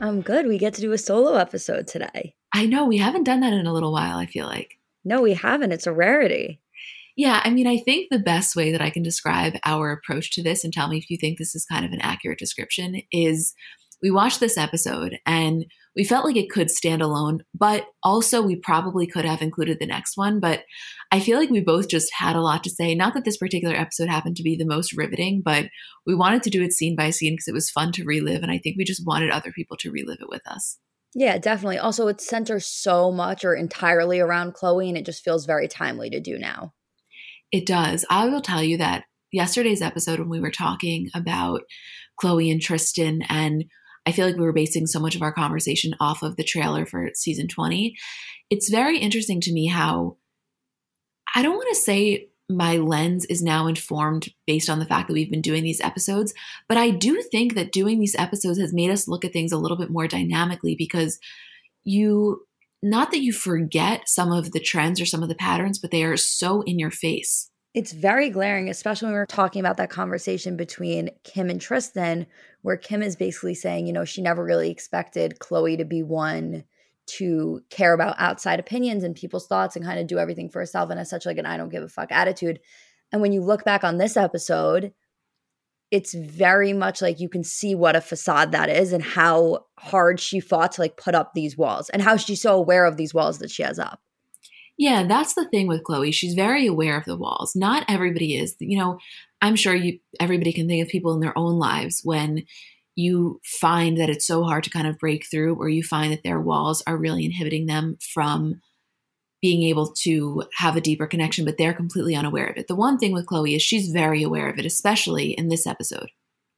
I'm good. We get to do a solo episode today. I know. We haven't done that in a little while, I feel like. No, we haven't. It's a rarity. Yeah, I mean, I think the best way that I can describe our approach to this, and tell me if you think this is kind of an accurate description, is we watched this episode and we felt like it could stand alone, but also we probably could have included the next one. But I feel like we both just had a lot to say. Not that this particular episode happened to be the most riveting, but we wanted to do it scene by scene because it was fun to relive. And I think we just wanted other people to relive it with us. Yeah, definitely. Also, it centers so much or entirely around Khloé, and it just feels very timely to do now. It does. I will tell you that yesterday's episode, when we were talking about Khloé and Tristan, and I feel like we were basing so much of our conversation off of the trailer for season 20, it's very interesting to me how I don't want to say my lens is now informed based on the fact that we've been doing these episodes, but I do think that doing these episodes has made us look at things a little bit more dynamically because you not that you forget some of the trends or some of the patterns, but they are so in your face. It's very glaring, especially when we are talking about that conversation between Kim and Tristan, where Kim is basically saying, you know, she never really expected Khloé to be one to care about outside opinions and people's thoughts and kind of do everything for herself and has such like an I don't give a fuck attitude. And when you look back on this episode, it's very much like you can see what a facade that is and how hard she fought to like put up these walls and how she's so aware of these walls that she has up. Yeah, that's the thing with Khloé. She's very aware of the walls. Not everybody is. You know, I'm sure you everybody can think of people in their own lives when you find that it's so hard to kind of break through or you find that their walls are really inhibiting them from being able to have a deeper connection, but they're completely unaware of it. The one thing with Khloé is she's very aware of it, especially in this episode.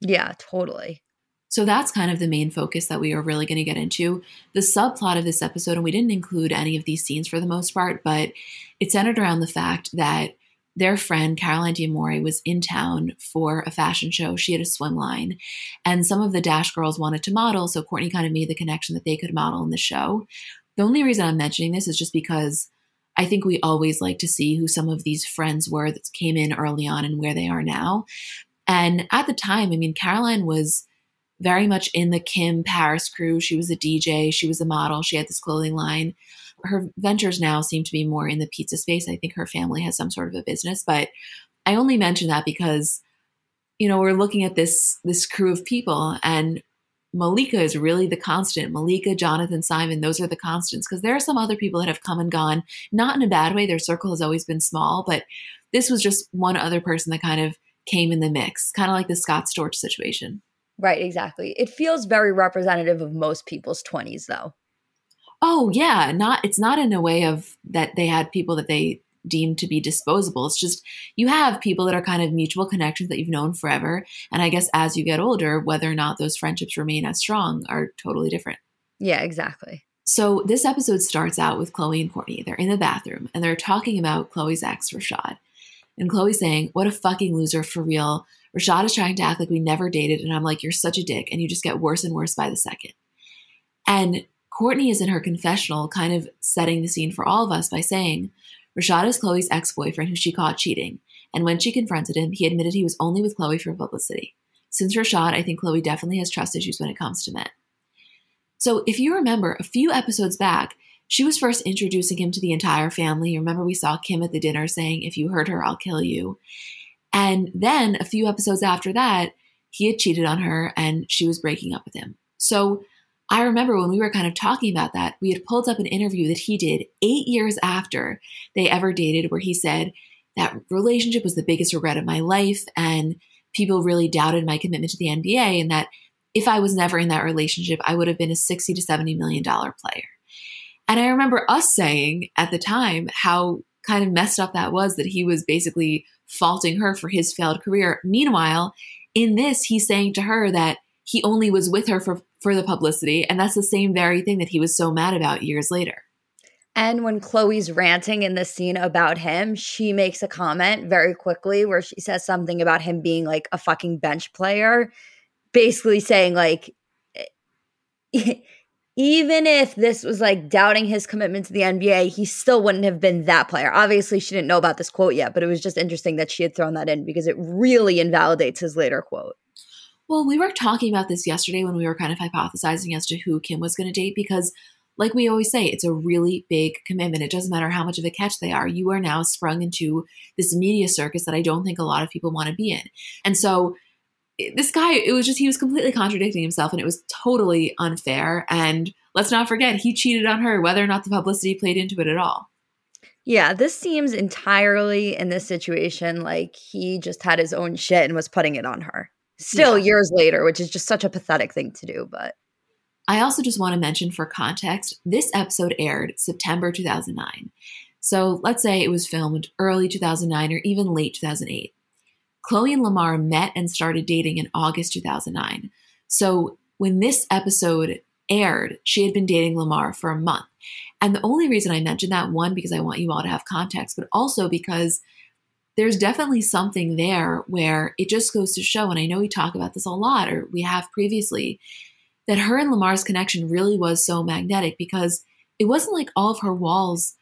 Yeah, totally. So that's kind of the main focus that we are really going to get into. The subplot of this episode, and we didn't include any of these scenes for the most part, but it centered around the fact that their friend Caroline D'Amore was in town for a fashion show. She had a swim line, and some of the Dash girls wanted to model. So Kourtney kind of made the connection that they could model in the show. The only reason I'm mentioning this is just because I think we always like to see who some of these friends were that came in early on and where they are now. And at the time, I mean, Caroline was very much in the Kim Paris crew. She was a DJ, she was a model, she had this clothing line. Her ventures now seem to be more in the pizza space. I think her family has some sort of a business, but I only mention that because you know, we're looking at this this crew of people and Malika is really the constant. Malika, Jonathan, Simon, those are the constants because there are some other people that have come and gone, not in a bad way. Their circle has always been small, but this was just one other person that kind of came in the mix, kind of like the Scott Storch situation. Right, exactly. It feels very representative of most people's 20s though. Oh, yeah, not it's not in a way of that they had people that they deemed to be disposable. It's just you have people that are kind of mutual connections that you've known forever. And I guess as you get older, whether or not those friendships remain as strong are totally different. Yeah, exactly. So this episode starts out with Khloé and Kourtney. They're in the bathroom and they're talking about Khloé's ex, Rashad. And Khloé saying, What a fucking loser for real. Rashad is trying to act like we never dated. And I'm like, You're such a dick. And you just get worse and worse by the second. And Kourtney is in her confessional, kind of setting the scene for all of us by saying, Rashad is Khloé's ex boyfriend who she caught cheating. And when she confronted him, he admitted he was only with Khloé for publicity. Since Rashad, I think Khloé definitely has trust issues when it comes to men. So if you remember a few episodes back, she was first introducing him to the entire family. Remember, we saw Kim at the dinner saying, If you hurt her, I'll kill you. And then a few episodes after that, he had cheated on her and she was breaking up with him. So I remember when we were kind of talking about that, we had pulled up an interview that he did eight years after they ever dated, where he said, That relationship was the biggest regret of my life. And people really doubted my commitment to the NBA, and that if I was never in that relationship, I would have been a 60 to 70 million dollar player. And I remember us saying at the time how kind of messed up that was that he was basically faulting her for his failed career. Meanwhile, in this, he's saying to her that he only was with her for, for the publicity. And that's the same very thing that he was so mad about years later. And when Khloé's ranting in the scene about him, she makes a comment very quickly where she says something about him being like a fucking bench player, basically saying, like, even if this was like doubting his commitment to the NBA, he still wouldn't have been that player. Obviously, she didn't know about this quote yet, but it was just interesting that she had thrown that in because it really invalidates his later quote. Well, we were talking about this yesterday when we were kind of hypothesizing as to who Kim was going to date because, like we always say, it's a really big commitment. It doesn't matter how much of a catch they are. You are now sprung into this media circus that I don't think a lot of people want to be in. And so eh, this guy, it was just, he was completely contradicting himself and it was totally unfair. And let's not forget, he cheated on her, whether or not the publicity played into it at all. Yeah, this seems entirely in this situation like he just had his own shit and was putting it on her. Still yeah. years later, which is just such a pathetic thing to do. But I also just want to mention for context this episode aired September 2009. So let's say it was filmed early 2009 or even late 2008. Khloé and Lamar met and started dating in August 2009. So when this episode aired, she had been dating Lamar for a month. And the only reason I mention that, one, because I want you all to have context, but also because there's definitely something there where it just goes to show, and I know we talk about this a lot, or we have previously, that her and Lamar's connection really was so magnetic because it wasn't like all of her walls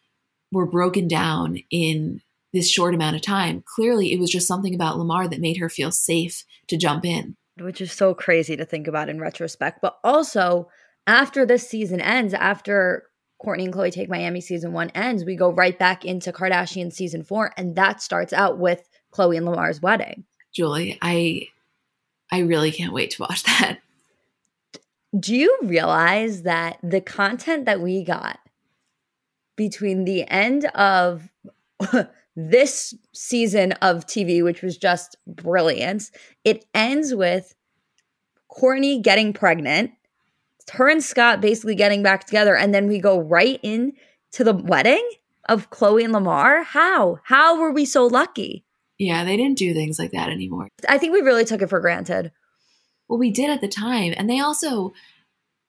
were broken down in this short amount of time. Clearly, it was just something about Lamar that made her feel safe to jump in. Which is so crazy to think about in retrospect. But also, after this season ends, after Kourtney and Khloé Take Miami season one ends, we go right back into Kardashian season four, and that starts out with Khloé and Lamar's wedding. Julie, I I really can't wait to watch that. Do you realize that the content that we got between the end of this season of TV, which was just brilliant. It ends with Kourtney getting pregnant, her and Scott basically getting back together, and then we go right in to the wedding of Khloé and Lamar. How? How were we so lucky? Yeah, they didn't do things like that anymore. I think we really took it for granted. Well, we did at the time. And they also,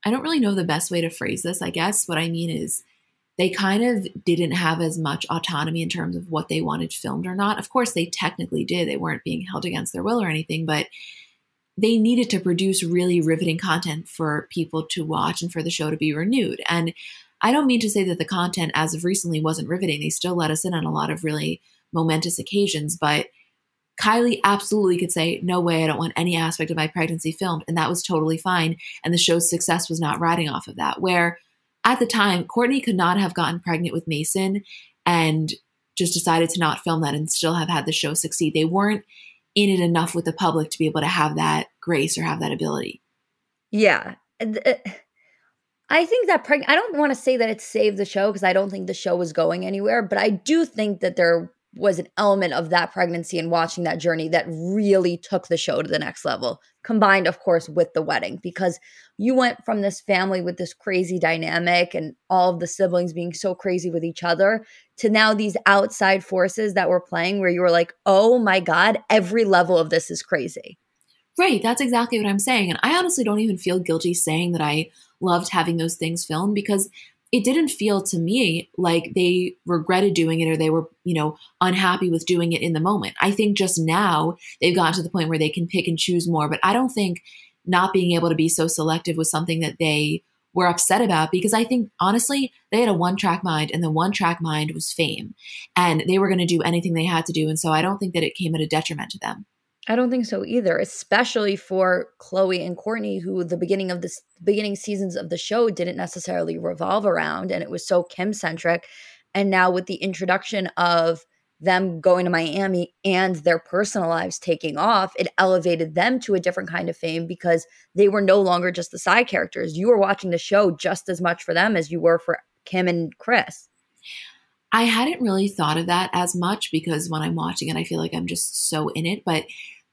I don't really know the best way to phrase this, I guess. What I mean is, they kind of didn't have as much autonomy in terms of what they wanted filmed or not. Of course, they technically did. They weren't being held against their will or anything, but they needed to produce really riveting content for people to watch and for the show to be renewed. And I don't mean to say that the content as of recently wasn't riveting. They still let us in on a lot of really momentous occasions, but Kylie absolutely could say, No way, I don't want any aspect of my pregnancy filmed. And that was totally fine. And the show's success was not riding off of that. Where at the time, Kourtney could not have gotten pregnant with Mason and just decided to not film that and still have had the show succeed. They weren't in it enough with the public to be able to have that grace or have that ability. Yeah. Uh, I think that preg- I don't want to say that it saved the show because I don't think the show was going anywhere, but I do think that there was an element of that pregnancy and watching that journey that really took the show to the next level, combined, of course, with the wedding, because you went from this family with this crazy dynamic and all of the siblings being so crazy with each other to now these outside forces that were playing where you were like, oh my God, every level of this is crazy. Right. That's exactly what I'm saying. And I honestly don't even feel guilty saying that I loved having those things filmed because it didn't feel to me like they regretted doing it or they were, you know, unhappy with doing it in the moment. I think just now they've gotten to the point where they can pick and choose more, but I don't think not being able to be so selective was something that they were upset about because I think honestly, they had a one track mind and the one track mind was fame and they were going to do anything they had to do. And so I don't think that it came at a detriment to them. I don't think so either, especially for Khloé and Kourtney, who the beginning of this beginning seasons of the show didn't necessarily revolve around, and it was so Kim centric. And now with the introduction of them going to Miami and their personal lives taking off, it elevated them to a different kind of fame because they were no longer just the side characters. You were watching the show just as much for them as you were for Kim and Kris. I hadn't really thought of that as much because when I'm watching it, I feel like I'm just so in it. But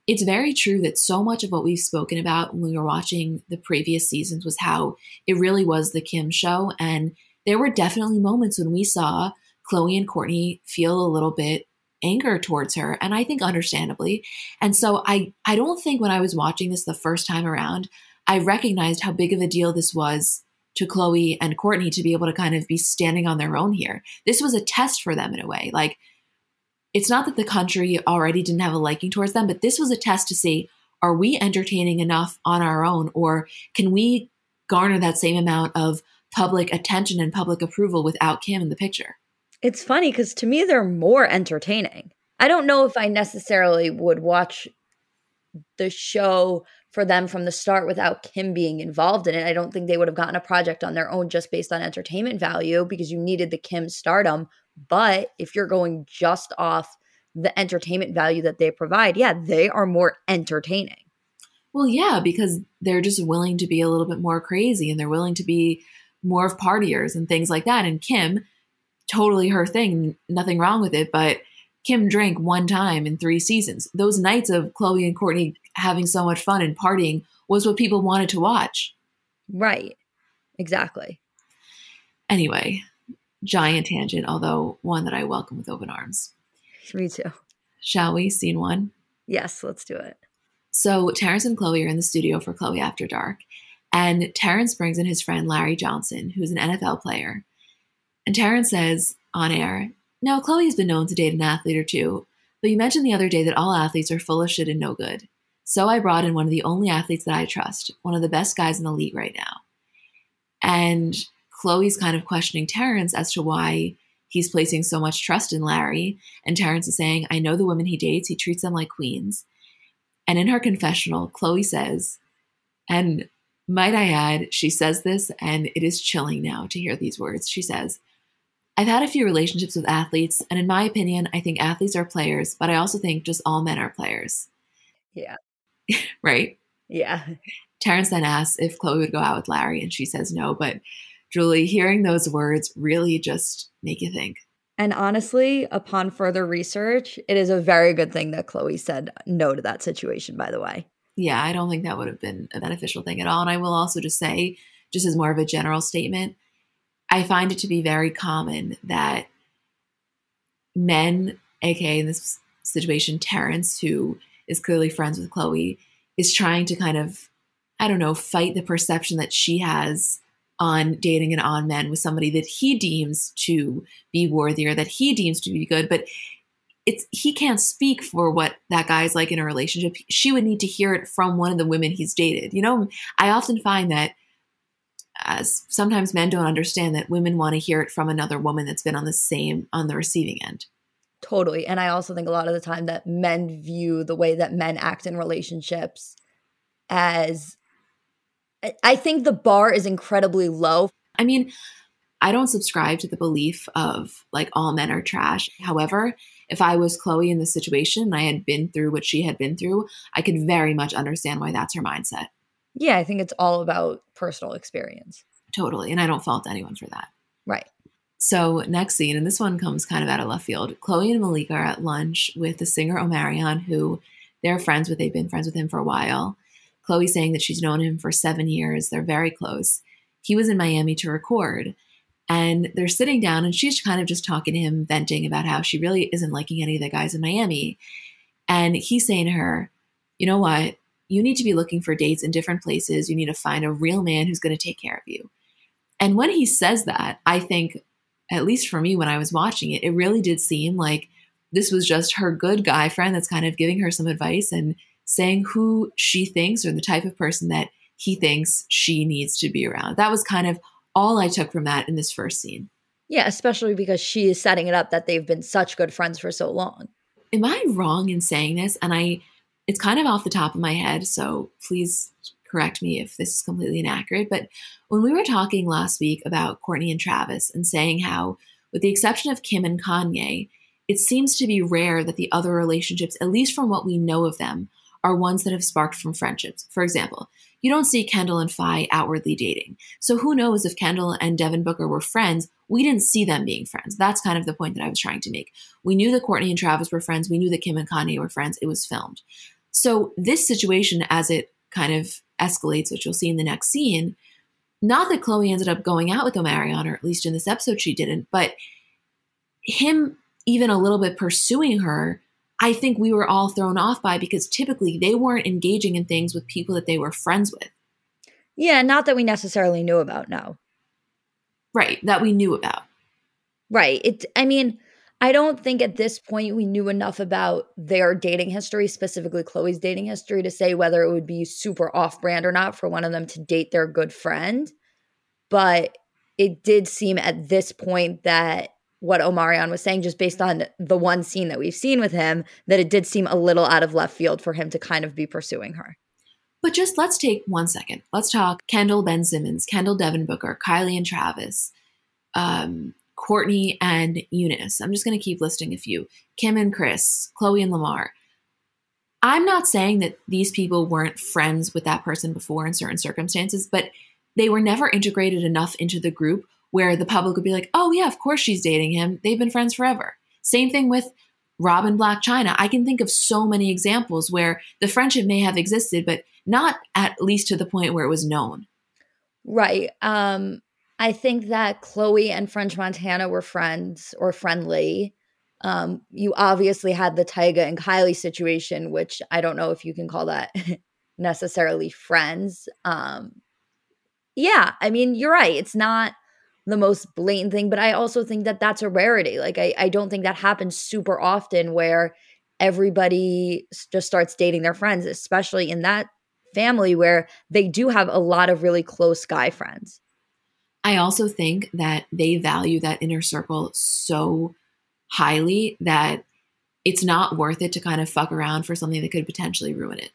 it's very true that so much of what we've spoken about when we were watching the previous seasons was how it really was the Kim show. And there were definitely moments when we saw Khloé and Kourtney feel a little bit anger towards her and i think understandably. And so i i don't think when i was watching this the first time around i recognized how big of a deal this was to Khloé and Kourtney to be able to kind of be standing on their own here. This was a test for them in a way. Like it's not that the country already didn't have a liking towards them, but this was a test to see are we entertaining enough on our own, or can we garner that same amount of public attention and public approval without Kim in the picture? It's funny because to me, they're more entertaining. I don't know if I necessarily would watch the show for them from the start without Kim being involved in it. I don't think they would have gotten a project on their own just based on entertainment value because you needed the Kim stardom. But if you're going just off the entertainment value that they provide, yeah, they are more entertaining. Well, yeah, because they're just willing to be a little bit more crazy and they're willing to be more of partiers and things like that. And Kim, totally her thing, nothing wrong with it, but Kim drank one time in three seasons. Those nights of Khloé and Kourtney having so much fun and partying was what people wanted to watch. Right. Exactly. Anyway, giant tangent, although one that I welcome with open arms. Me too. Shall we? Scene one? Yes, let's do it. So Terrence and Khloé are in the studio for Khloé After Dark, and Terrence brings in his friend Larry Johnson, who's an NFL player. And Terrence says on air, Now, Khloé has been known to date an athlete or two, but you mentioned the other day that all athletes are full of shit and no good. So I brought in one of the only athletes that I trust, one of the best guys in the league right now. And Khloé's kind of questioning Terrence as to why he's placing so much trust in Larry. And Terrence is saying, I know the women he dates, he treats them like queens. And in her confessional, Khloé says, and might I add, she says this, and it is chilling now to hear these words. She says, I've had a few relationships with athletes, and in my opinion, I think athletes are players, but I also think just all men are players. Yeah. right? Yeah. Terrence then asks if Khloé would go out with Larry, and she says no, but Julie, hearing those words really just make you think. And honestly, upon further research, it is a very good thing that Khloé said no to that situation, by the way. Yeah, I don't think that would have been a beneficial thing at all. And I will also just say, just as more of a general statement, I find it to be very common that men, aka in this situation, Terrence, who is clearly friends with Khloé, is trying to kind of, I don't know, fight the perception that she has on dating and on men with somebody that he deems to be worthy or that he deems to be good. But it's he can't speak for what that guy's like in a relationship. She would need to hear it from one of the women he's dated. You know i often find that as sometimes men don't understand that women want to hear it from another woman that's been on the same on the receiving end totally and i also think a lot of the time that men view the way that men act in relationships as I think the bar is incredibly low. I mean, I don't subscribe to the belief of like all men are trash. However, if I was Khloé in this situation and I had been through what she had been through, I could very much understand why that's her mindset. Yeah, I think it's all about personal experience. Totally. And I don't fault anyone for that. Right. So, next scene, and this one comes kind of out of left field. Khloé and Malika are at lunch with the singer Omarion, who they're friends with. They've been friends with him for a while. Khloé saying that she's known him for seven years. They're very close. He was in Miami to record. And they're sitting down, and she's kind of just talking to him, venting about how she really isn't liking any of the guys in Miami. And he's saying to her, You know what? You need to be looking for dates in different places. You need to find a real man who's going to take care of you. And when he says that, I think, at least for me when I was watching it, it really did seem like this was just her good guy friend that's kind of giving her some advice and saying who she thinks or the type of person that he thinks she needs to be around. That was kind of all I took from that in this first scene. Yeah, especially because she is setting it up that they've been such good friends for so long. Am I wrong in saying this? And I it's kind of off the top of my head, so please correct me if this is completely inaccurate. But when we were talking last week about Kourtney and Travis and saying how, with the exception of Kim and Kanye, it seems to be rare that the other relationships, at least from what we know of them, are ones that have sparked from friendships. For example, you don't see Kendall and Fai outwardly dating. So who knows if Kendall and Devin Booker were friends? We didn't see them being friends. That's kind of the point that I was trying to make. We knew that Kourtney and Travis were friends. We knew that Kim and Kanye were friends. It was filmed. So this situation, as it kind of escalates, which you'll see in the next scene, not that Khloé ended up going out with Omarion, or at least in this episode she didn't, but him even a little bit pursuing her, I think we were all thrown off by because typically they weren't engaging in things with people that they were friends with. Yeah, not that we necessarily knew about, no. Right, that we knew about. Right. It I mean, I don't think at this point we knew enough about their dating history, specifically Khloé's dating history, to say whether it would be super off brand or not for one of them to date their good friend. But it did seem at this point that what Omarion was saying, just based on the one scene that we've seen with him, that it did seem a little out of left field for him to kind of be pursuing her. But just let's take one second. Let's talk Kendall Ben Simmons, Kendall Devin Booker, Kylie and Travis, um, Kourtney and Younes. I'm just going to keep listing a few. Kim and Kris, Khloé and Lamar. I'm not saying that these people weren't friends with that person before in certain circumstances, but they were never integrated enough into the group where the public would be like, oh, yeah, of course she's dating him. They've been friends forever. Same thing with Rob and Blac Chyna. I can think of so many examples where the friendship may have existed, but not at least to the point where it was known. Right. Um, I think that Khloé and French Montana were friends or friendly. Um, you obviously had the Tyga and Kylie situation, which I don't know if you can call that necessarily friends. Um, yeah, I mean, you're right. It's not the most blatant thing but i also think that that's a rarity like i, I don't think that happens super often where everybody just starts dating their friends especially in that family where they do have a lot of really close guy friends i also think that they value that inner circle so highly that it's not worth it to kind of fuck around for something that could potentially ruin it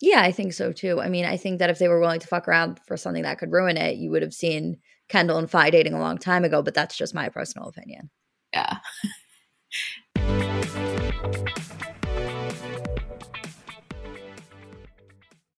yeah i think so too i mean i think that if they were willing to fuck around for something that could ruin it you would have seen Kendall and Fai dating a long time ago, but that's just my personal opinion. Yeah.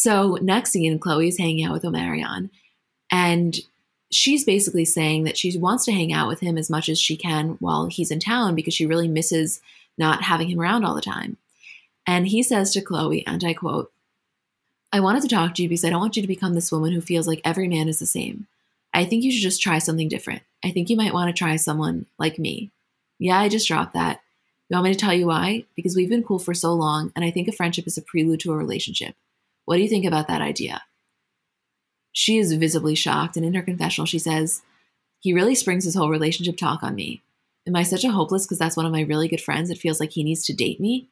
So next scene, Khloé's hanging out with Omarion. And she's basically saying that she wants to hang out with him as much as she can while he's in town because she really misses not having him around all the time. And he says to Khloé, and I quote, I wanted to talk to you because I don't want you to become this woman who feels like every man is the same. I think you should just try something different. I think you might want to try someone like me. Yeah, I just dropped that. You want me to tell you why? Because we've been cool for so long, and I think a friendship is a prelude to a relationship. What do you think about that idea? She is visibly shocked, and in her confessional, she says, He really springs his whole relationship talk on me. Am I such a hopeless because that's one of my really good friends? It feels like he needs to date me.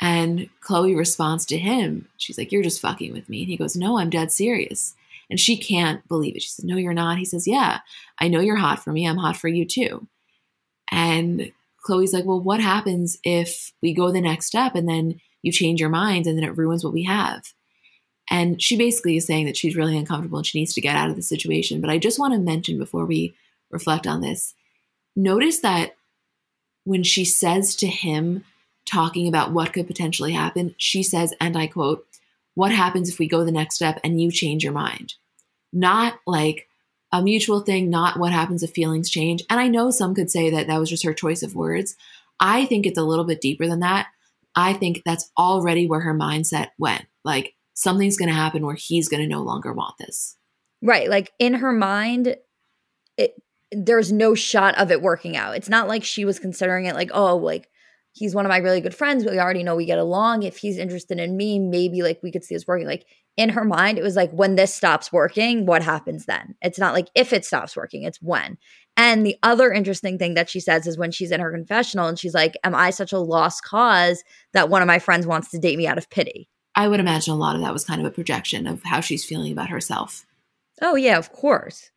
And Khloé responds to him. She's like, You're just fucking with me. And he goes, No, I'm dead serious. And she can't believe it. She says, No, you're not. He says, Yeah, I know you're hot for me. I'm hot for you too. And Khloé's like, Well, what happens if we go the next step and then you change your mind and then it ruins what we have? And she basically is saying that she's really uncomfortable and she needs to get out of the situation. But I just want to mention before we reflect on this notice that when she says to him, talking about what could potentially happen, she says, and I quote, What happens if we go the next step and you change your mind? Not like a mutual thing, not what happens if feelings change. And I know some could say that that was just her choice of words. I think it's a little bit deeper than that. I think that's already where her mindset went. Like something's going to happen where he's going to no longer want this. Right. Like in her mind, it, there's no shot of it working out. It's not like she was considering it like, oh, like he's one of my really good friends. We already know we get along. If he's interested in me, maybe like we could see this working. Like in her mind, it was like, when this stops working, what happens then? It's not like if it stops working, it's when. And the other interesting thing that she says is when she's in her confessional and she's like, Am I such a lost cause that one of my friends wants to date me out of pity? I would imagine a lot of that was kind of a projection of how she's feeling about herself. Oh, yeah, of course.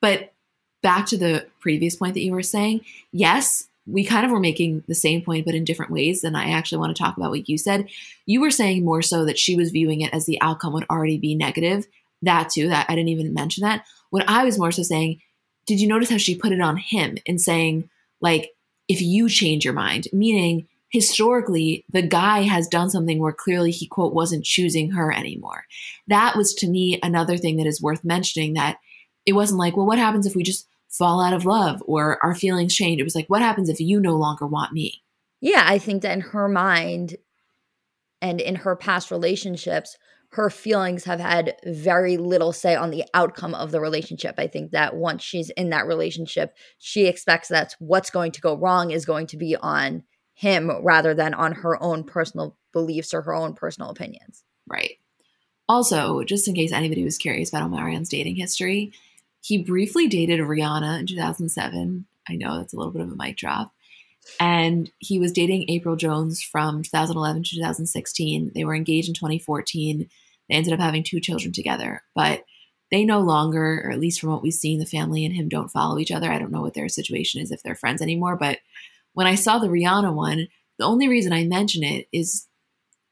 But back to the previous point that you were saying, yes, we kind of were making the same point, but in different ways. And I actually want to talk about what you said. You were saying more so that she was viewing it as the outcome would already be negative. That too, that I didn't even mention that. What I was more so saying, did you notice how she put it on him in saying, like, if you change your mind, meaning historically the guy has done something where clearly he quote wasn't choosing her anymore. That was to me another thing that is worth mentioning that it wasn't like, well, what happens if we just fall out of love or our feelings change. It was like, what happens if you no longer want me? Yeah, I think that in her mind and in her past relationships, her feelings have had very little say on the outcome of the relationship. I think that once she's in that relationship, she expects that what's going to go wrong is going to be on him rather than on her own personal beliefs or her own personal opinions. Right. Also, just in case anybody was curious about Omarion's dating history, he briefly dated Rihanna in 2007. I know that's a little bit of a mic drop. And he was dating April Jones from 2011 to 2016. They were engaged in 2014. They ended up having two children together, but they no longer, or at least from what we've seen, the family and him don't follow each other. I don't know what their situation is if they're friends anymore. But when I saw the Rihanna one, the only reason I mention it is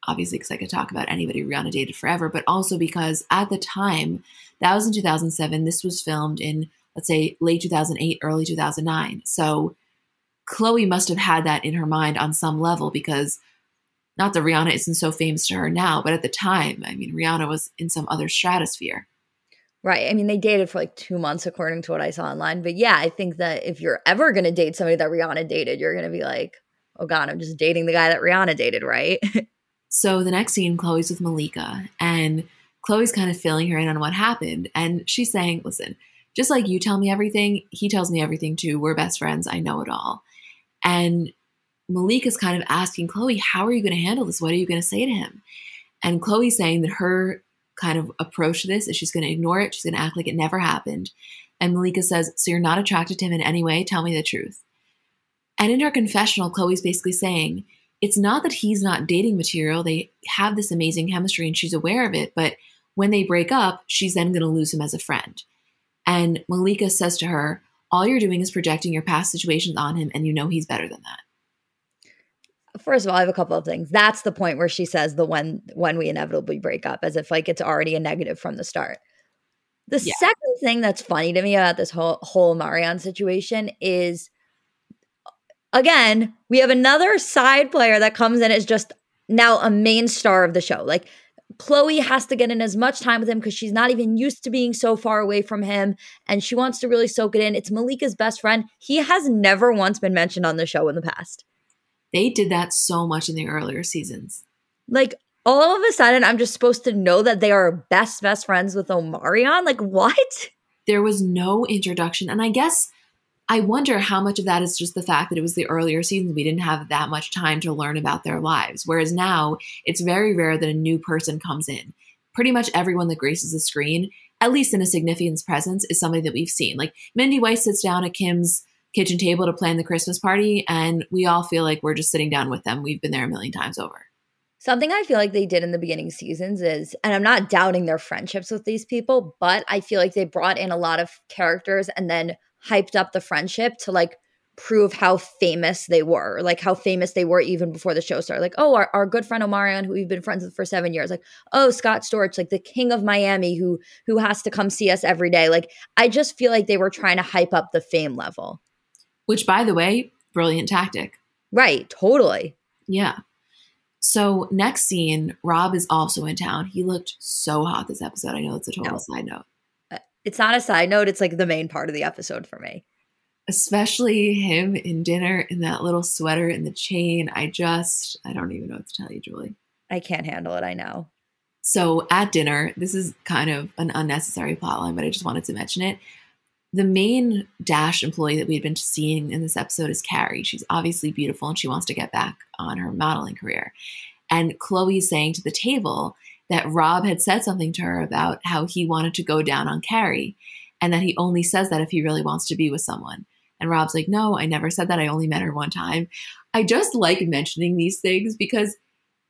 obviously because I could talk about anybody Rihanna dated forever, but also because at the time, that was in 2007. This was filmed in, let's say, late 2008, early 2009. So Khloé must have had that in her mind on some level because not that Rihanna isn't so famous to her now, but at the time, I mean, Rihanna was in some other stratosphere. Right. I mean, they dated for like two months, according to what I saw online. But yeah, I think that if you're ever going to date somebody that Rihanna dated, you're going to be like, oh God, I'm just dating the guy that Rihanna dated, right? so the next scene, Khloé's with Malika, and Khloé's kind of filling her in on what happened. And she's saying, listen, just like you tell me everything, he tells me everything too. We're best friends. I know it all. And Malika is kind of asking Khloé, how are you going to handle this? What are you going to say to him? And Khloé's saying that her kind of approach to this is she's going to ignore it. She's going to act like it never happened. And Malika says, So you're not attracted to him in any way? Tell me the truth. And in her confessional, Khloé's basically saying, It's not that he's not dating material. They have this amazing chemistry and she's aware of it, but when they break up, she's then going to lose him as a friend. And Malika says to her, All you're doing is projecting your past situations on him, and you know he's better than that. First of all, I have a couple of things. That's the point where she says the when when we inevitably break up, as if like it's already a negative from the start. The yeah. second thing that's funny to me about this whole Omarion situation is again, we have another side player that comes in as just now a main star of the show. Like Khloé has to get in as much time with him because she's not even used to being so far away from him and she wants to really soak it in. It's Malika's best friend. He has never once been mentioned on the show in the past. They did that so much in the earlier seasons. Like all of a sudden, I'm just supposed to know that they are best best friends with Omarion. Like what? There was no introduction, and I guess I wonder how much of that is just the fact that it was the earlier seasons. We didn't have that much time to learn about their lives. Whereas now, it's very rare that a new person comes in. Pretty much everyone that graces the screen, at least in a significance presence, is somebody that we've seen. Like Mindy Weiss sits down at Kim's kitchen table to plan the Christmas party, and we all feel like we're just sitting down with them. We've been there a million times over. Something I feel like they did in the beginning seasons is, and I'm not doubting their friendships with these people, but I feel like they brought in a lot of characters and then hyped up the friendship to like prove how famous they were, like how famous they were even before the show started. Like, oh, our, our good friend Omarion, who we've been friends with for seven years, like, oh, Scott Storch, like the king of Miami, who who has to come see us every day. Like, I just feel like they were trying to hype up the fame level. Which, by the way, brilliant tactic. Right, totally. Yeah. So next scene, Rob is also in town. He looked so hot this episode. I know it's a total no. side note. It's not a side note. It's like the main part of the episode for me. Especially him in dinner in that little sweater and the chain. I just, I don't even know what to tell you, Julie. I can't handle it. I know. So at dinner, this is kind of an unnecessary plotline, but I just wanted to mention it the main Dash employee that we had been seeing in this episode is Carrie. She's obviously beautiful and she wants to get back on her modeling career. And Khloé's saying to the table that Rob had said something to her about how he wanted to go down on Carrie and that he only says that if he really wants to be with someone. And Rob's like, No, I never said that. I only met her one time. I just like mentioning these things because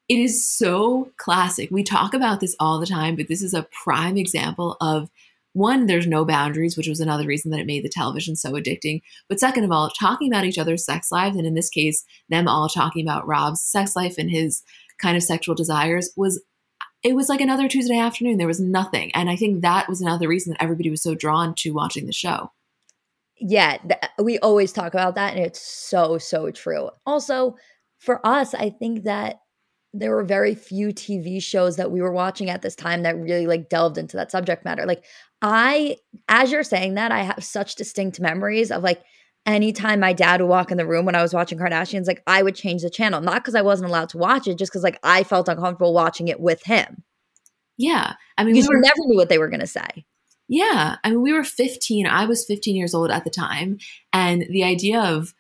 it is so classic. We talk about this all the time, but this is a prime example of one, there's no boundaries, which was another reason that it made the television so addicting. But second of all, talking about each other's sex lives, and in this case, them all talking about Rob's sex life and his kind of sexual desires was it was like another Tuesday afternoon. There was nothing. And I think that was another reason that everybody was so drawn to watching the show. Yeah, th- we always talk about that. And it's so, so true. Also, for us, I think that there were very few TV shows that we were watching at this time that really like delved into that subject matter. Like I, as you're saying that, I have such distinct memories of like anytime my dad would walk in the room when I was watching Kardashians, like I would change the channel, not because I wasn't allowed to watch it, just because like I felt uncomfortable watching it with him. Yeah. I mean, because we were, never knew what they were going to say. Yeah. I mean, we were 15. I was 15 years old at the time. And the idea of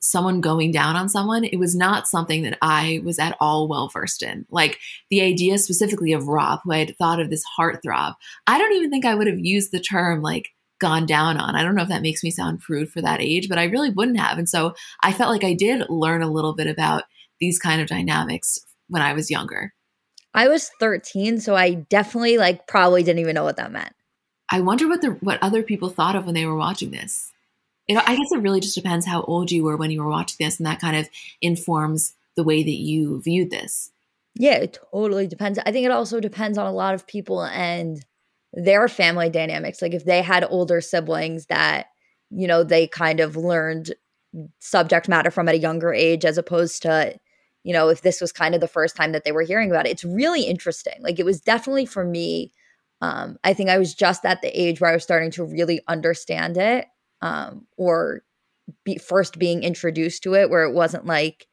someone going down on someone, it was not something that I was at all well versed in. Like the idea specifically of Rob, who I had thought of this heartthrob, I don't even think I would have used the term like gone down on. I don't know if that makes me sound prude for that age, but I really wouldn't have. And so I felt like I did learn a little bit about these kind of dynamics when I was younger. I was 13, so I definitely like probably didn't even know what that meant. I wonder what the what other people thought of when they were watching this it, I guess it really just depends how old you were when you were watching this, and that kind of informs the way that you viewed this. Yeah, it totally depends. I think it also depends on a lot of people and their family dynamics. Like if they had older siblings that, you know, they kind of learned subject matter from at a younger age as opposed to, you know, if this was kind of the first time that they were hearing about it. It's really interesting. Like it was definitely for me. Um, I think I was just at the age where I was starting to really understand it um, or be first being introduced to it where it wasn't like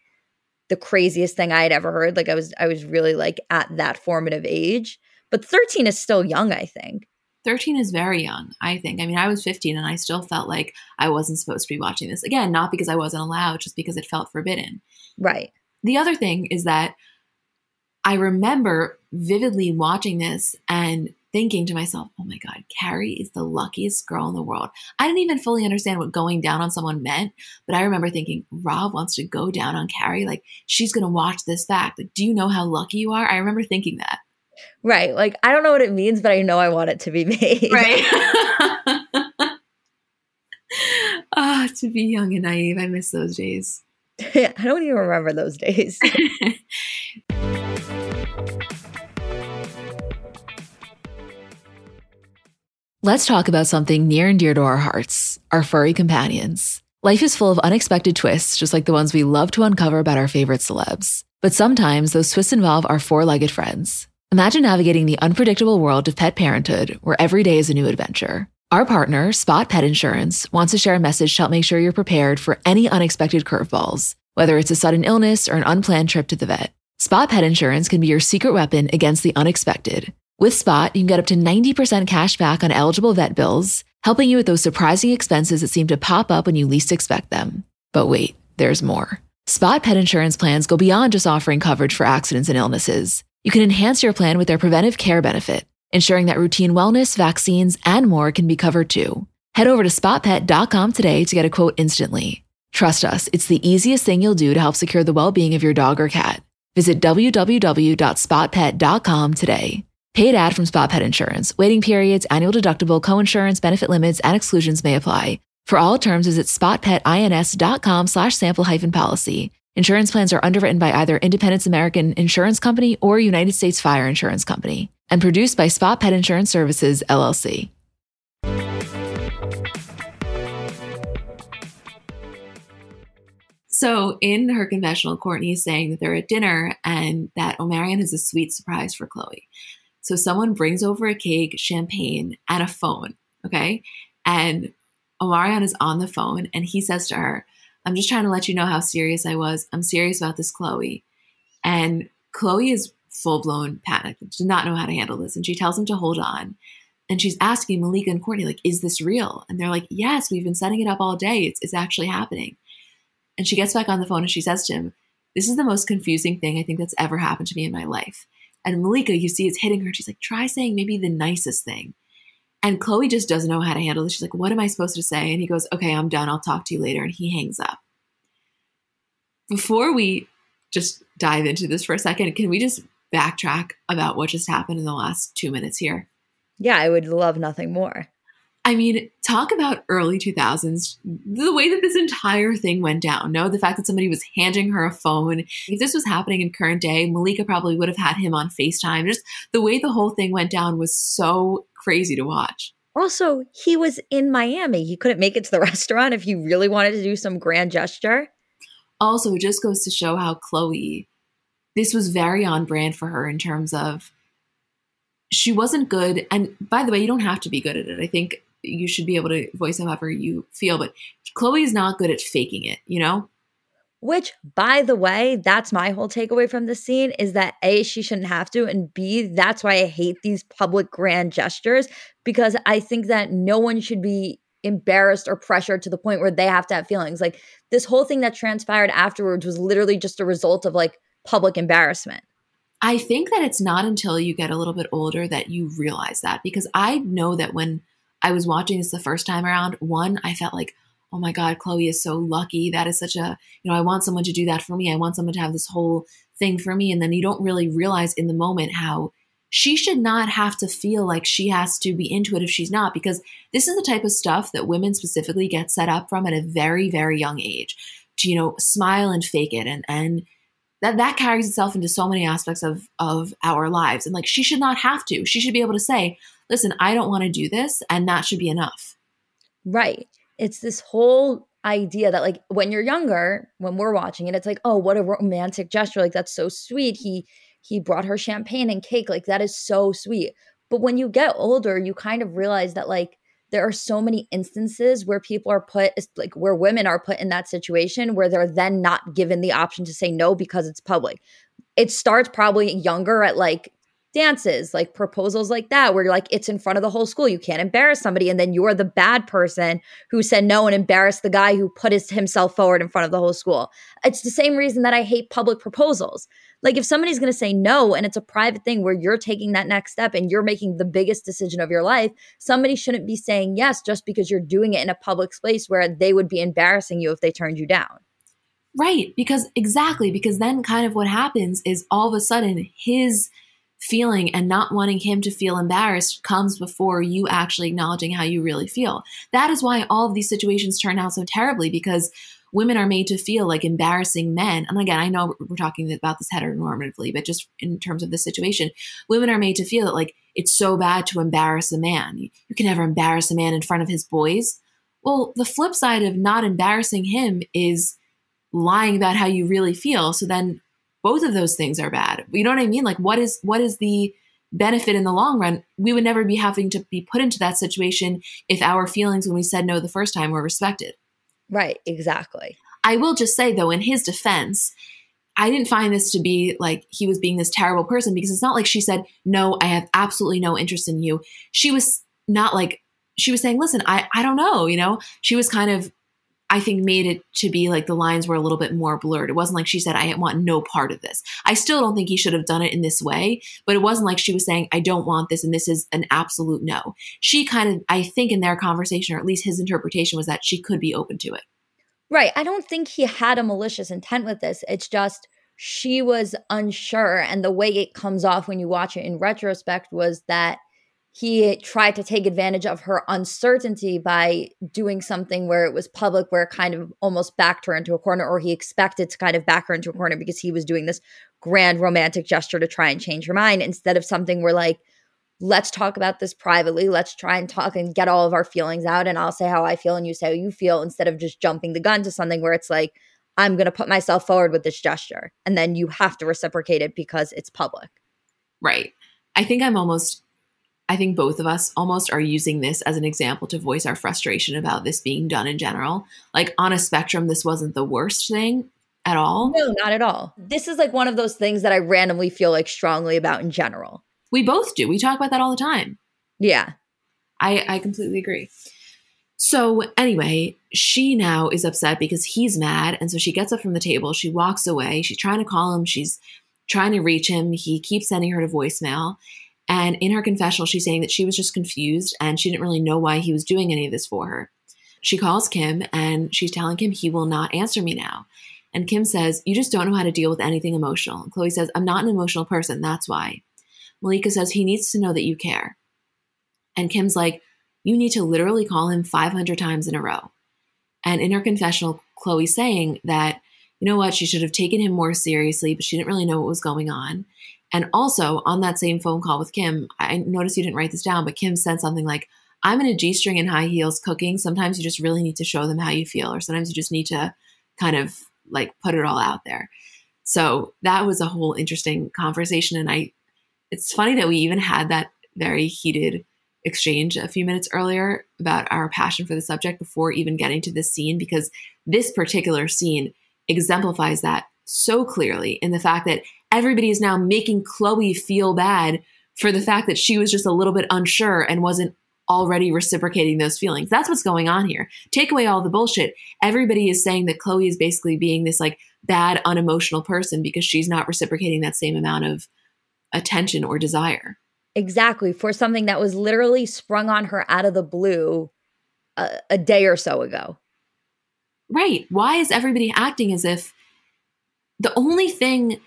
the craziest thing I had ever heard. Like I was I was really like at that formative age. But 13 is still young, I think. 13 is very young, I think. I mean, I was 15 and I still felt like I wasn't supposed to be watching this. Again, not because I wasn't allowed, just because it felt forbidden. Right. The other thing is that I remember vividly watching this and thinking to myself, oh my God, Carrie is the luckiest girl in the world. I didn't even fully understand what going down on someone meant, but I remember thinking, Rob wants to go down on Carrie. Like, she's going to watch this back. Like, do you know how lucky you are? I remember thinking that. Right. Like, I don't know what it means, but I know I want it to be made. Right. Ah, oh, to be young and naive. I miss those days. I don't even remember those days. Let's talk about something near and dear to our hearts our furry companions. Life is full of unexpected twists, just like the ones we love to uncover about our favorite celebs. But sometimes those twists involve our four legged friends. Imagine navigating the unpredictable world of pet parenthood, where every day is a new adventure. Our partner, Spot Pet Insurance, wants to share a message to help make sure you're prepared for any unexpected curveballs whether it's a sudden illness or an unplanned trip to the vet. Spot Pet Insurance can be your secret weapon against the unexpected. With Spot, you can get up to 90% cash back on eligible vet bills, helping you with those surprising expenses that seem to pop up when you least expect them. But wait, there's more. Spot Pet Insurance plans go beyond just offering coverage for accidents and illnesses. You can enhance your plan with their preventive care benefit, ensuring that routine wellness, vaccines, and more can be covered too. Head over to spotpet.com today to get a quote instantly. Trust us, it's the easiest thing you'll do to help secure the well being of your dog or cat. Visit www.spotpet.com today. Paid ad from Spot Pet Insurance. Waiting periods, annual deductible, co-insurance, benefit limits, and exclusions may apply. For all terms, visit spotpetins.com slash sample hyphen policy. Insurance plans are underwritten by either Independence American Insurance Company or United States Fire Insurance Company and produced by Spot Pet Insurance Services, LLC. So in her confessional, Kourtney is saying that they're at dinner and that Omarion has a sweet surprise for Khloé. So someone brings over a cake, champagne, and a phone. Okay. And Omarion is on the phone and he says to her, I'm just trying to let you know how serious I was. I'm serious about this, Khloé. And Khloé is full blown panic, does not know how to handle this. And she tells him to hold on. And she's asking Malika and Kourtney, like, is this real? And they're like, yes, we've been setting it up all day. It's, it's actually happening. And she gets back on the phone and she says to him, This is the most confusing thing I think that's ever happened to me in my life. And Malika, you see, is hitting her. She's like, Try saying maybe the nicest thing. And Khloé just doesn't know how to handle this. She's like, What am I supposed to say? And he goes, Okay, I'm done. I'll talk to you later. And he hangs up. Before we just dive into this for a second, can we just backtrack about what just happened in the last two minutes here? Yeah, I would love nothing more. I mean, talk about early 2000s, the way that this entire thing went down. No, the fact that somebody was handing her a phone. If this was happening in current day, Malika probably would have had him on FaceTime. Just the way the whole thing went down was so crazy to watch. Also, he was in Miami. He couldn't make it to the restaurant if he really wanted to do some grand gesture. Also, it just goes to show how Khloé, this was very on brand for her in terms of she wasn't good. And by the way, you don't have to be good at it. I think you should be able to voice however you feel. But Khloé is not good at faking it, you know? Which, by the way, that's my whole takeaway from the scene is that A, she shouldn't have to, and B, that's why I hate these public grand gestures because I think that no one should be embarrassed or pressured to the point where they have to have feelings. Like this whole thing that transpired afterwards was literally just a result of like public embarrassment. I think that it's not until you get a little bit older that you realize that because I know that when I was watching this the first time around, one, I felt like, oh my God, Khloé is so lucky. That is such a, you know, I want someone to do that for me. I want someone to have this whole thing for me. And then you don't really realize in the moment how she should not have to feel like she has to be into it if she's not, because this is the type of stuff that women specifically get set up from at a very, very young age to, you know, smile and fake it. And, and, that that carries itself into so many aspects of of our lives and like she should not have to she should be able to say listen, I don't want to do this. And that should be enough. Right. It's this whole idea that like when you're younger, when we're watching it, it's like, oh, what a romantic gesture. Like that's so sweet. He he brought her champagne and cake. Like that is so sweet. But when you get older, you kind of realize that like there are so many instances where people are put like where women are put in that situation where they're then not given the option to say no because it's public. It starts probably younger at like dances, like proposals like that, where you're like it's in front of the whole school. You can't embarrass somebody. And then you're the bad person who said no and embarrassed the guy who put his, himself forward in front of the whole school. It's the same reason that I hate public proposals. Like if somebody's going to say no and it's a private thing where you're taking that next step and you're making the biggest decision of your life, somebody shouldn't be saying yes just because you're doing it in a public space where they would be embarrassing you if they turned you down. Right, because exactly, because then kind of what happens is all of a sudden his feeling and not wanting him to feel embarrassed comes before you actually acknowledging how you really feel. That is why all of these situations turn out so terribly because women are made to feel like embarrassing men. And again, I know we're talking about this heteronormatively, but just in terms of the situation, women are made to feel that like it's so bad to embarrass a man. You can never embarrass a man in front of his boys. Well, the flip side of not embarrassing him is lying about how you really feel. So then both of those things are bad. You know what I mean? Like what is what is the benefit in the long run? We would never be having to be put into that situation if our feelings when we said no the first time were respected. Right, exactly. I will just say, though, in his defense, I didn't find this to be like he was being this terrible person because it's not like she said, No, I have absolutely no interest in you. She was not like, she was saying, Listen, I, I don't know, you know? She was kind of I think made it to be like the lines were a little bit more blurred. It wasn't like she said, I want no part of this. I still don't think he should have done it in this way, but it wasn't like she was saying, I don't want this and this is an absolute no. She kind of, I think in their conversation, or at least his interpretation was that she could be open to it. Right. I don't think he had a malicious intent with this. It's just she was unsure. And the way it comes off when you watch it in retrospect was that he tried to take advantage of her uncertainty by doing something where it was public, where it kind of almost backed her into a corner, or he expected to kind of back her into a corner because he was doing this grand romantic gesture to try and change her mind instead of something where, like, let's talk about this privately. Let's try and talk and get all of our feelings out. And I'll say how I feel and you say how you feel instead of just jumping the gun to something where it's like, I'm going to put myself forward with this gesture. And then you have to reciprocate it because it's public. Right. I think I'm almost I think both of us almost are using this as an example to voice our frustration about this being done in general. Like on a spectrum, this wasn't the worst thing at all. No, not at all. This is like one of those things that I randomly feel like strongly about in general. We both do. We talk about that all the time. Yeah. I, I completely agree. So, anyway, she now is upset because he's mad. And so she gets up from the table. She walks away. She's trying to call him. She's trying to reach him. He keeps sending her to voicemail. And in her confessional, she's saying that she was just confused and she didn't really know why he was doing any of this for her. She calls Kim and she's telling Kim he will not answer me now. And Kim says, You just don't know how to deal with anything emotional. And Khloé says, I'm not an emotional person. That's why. Malika says, He needs to know that you care. And Kim's like, You need to literally call him 500 times in a row. And in her confessional, Khloé's saying that, you know what, she should have taken him more seriously, but she didn't really know what was going on. And also on that same phone call with Kim, I noticed you didn't write this down, but Kim said something like, I'm in a G string and high heels cooking. Sometimes you just really need to show them how you feel, or sometimes you just need to kind of like put it all out there. So that was a whole interesting conversation. And I, it's funny that we even had that very heated exchange a few minutes earlier about our passion for the subject before even getting to this scene, because this particular scene exemplifies that so clearly in the fact that everybody is now making Khloé feel bad for the fact that she was just a little bit unsure and wasn't already reciprocating those feelings. That's what's going on here. Take away all the bullshit. Everybody is saying that Khloé is basically being this like bad, unemotional person because she's not reciprocating that same amount of attention or desire. Exactly. For something that was literally sprung on her out of the blue a, a day or so ago. Right. Why is everybody acting as if the only thing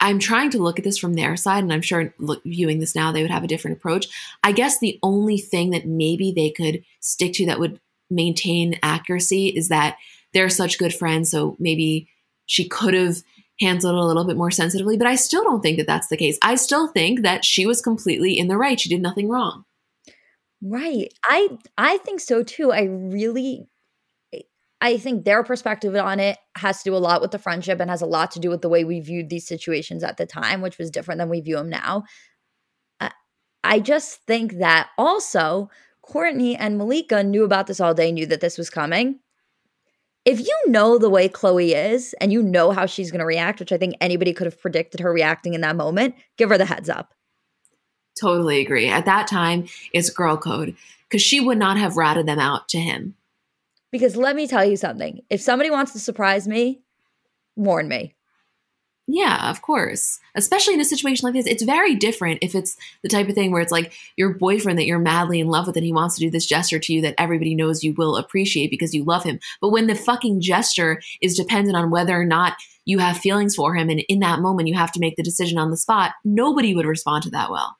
I'm trying to look at this from their side, and I'm sure look, viewing this now, they would have a different approach. I guess the only thing that maybe they could stick to that would maintain accuracy is that they're such good friends. So maybe she could have handled it a little bit more sensitively, but I still don't think that that's the case. I still think that she was completely in the right. She did nothing wrong. Right. I I think so too. I really I think their perspective on it has to do a lot with the friendship and has a lot to do with the way we viewed these situations at the time, which was different than we view them now. I just think that also Kourtney and Malika knew about this all day, knew that this was coming. If you know the way Khloé is and you know how she's going to react, which I think anybody could have predicted her reacting in that moment, give her the heads up. Totally agree. At that time, it's girl code because she would not have ratted them out to him. Because let me tell you something if somebody wants to surprise me, warn me. Yeah, of course. Especially in a situation like this. It's very different if it's the type of thing where it's like your boyfriend that you're madly in love with and he wants to do this gesture to you that everybody knows you will appreciate because you love him. But when the fucking gesture is dependent on whether or not you have feelings for him and in that moment you have to make the decision on the spot, nobody would respond to that well.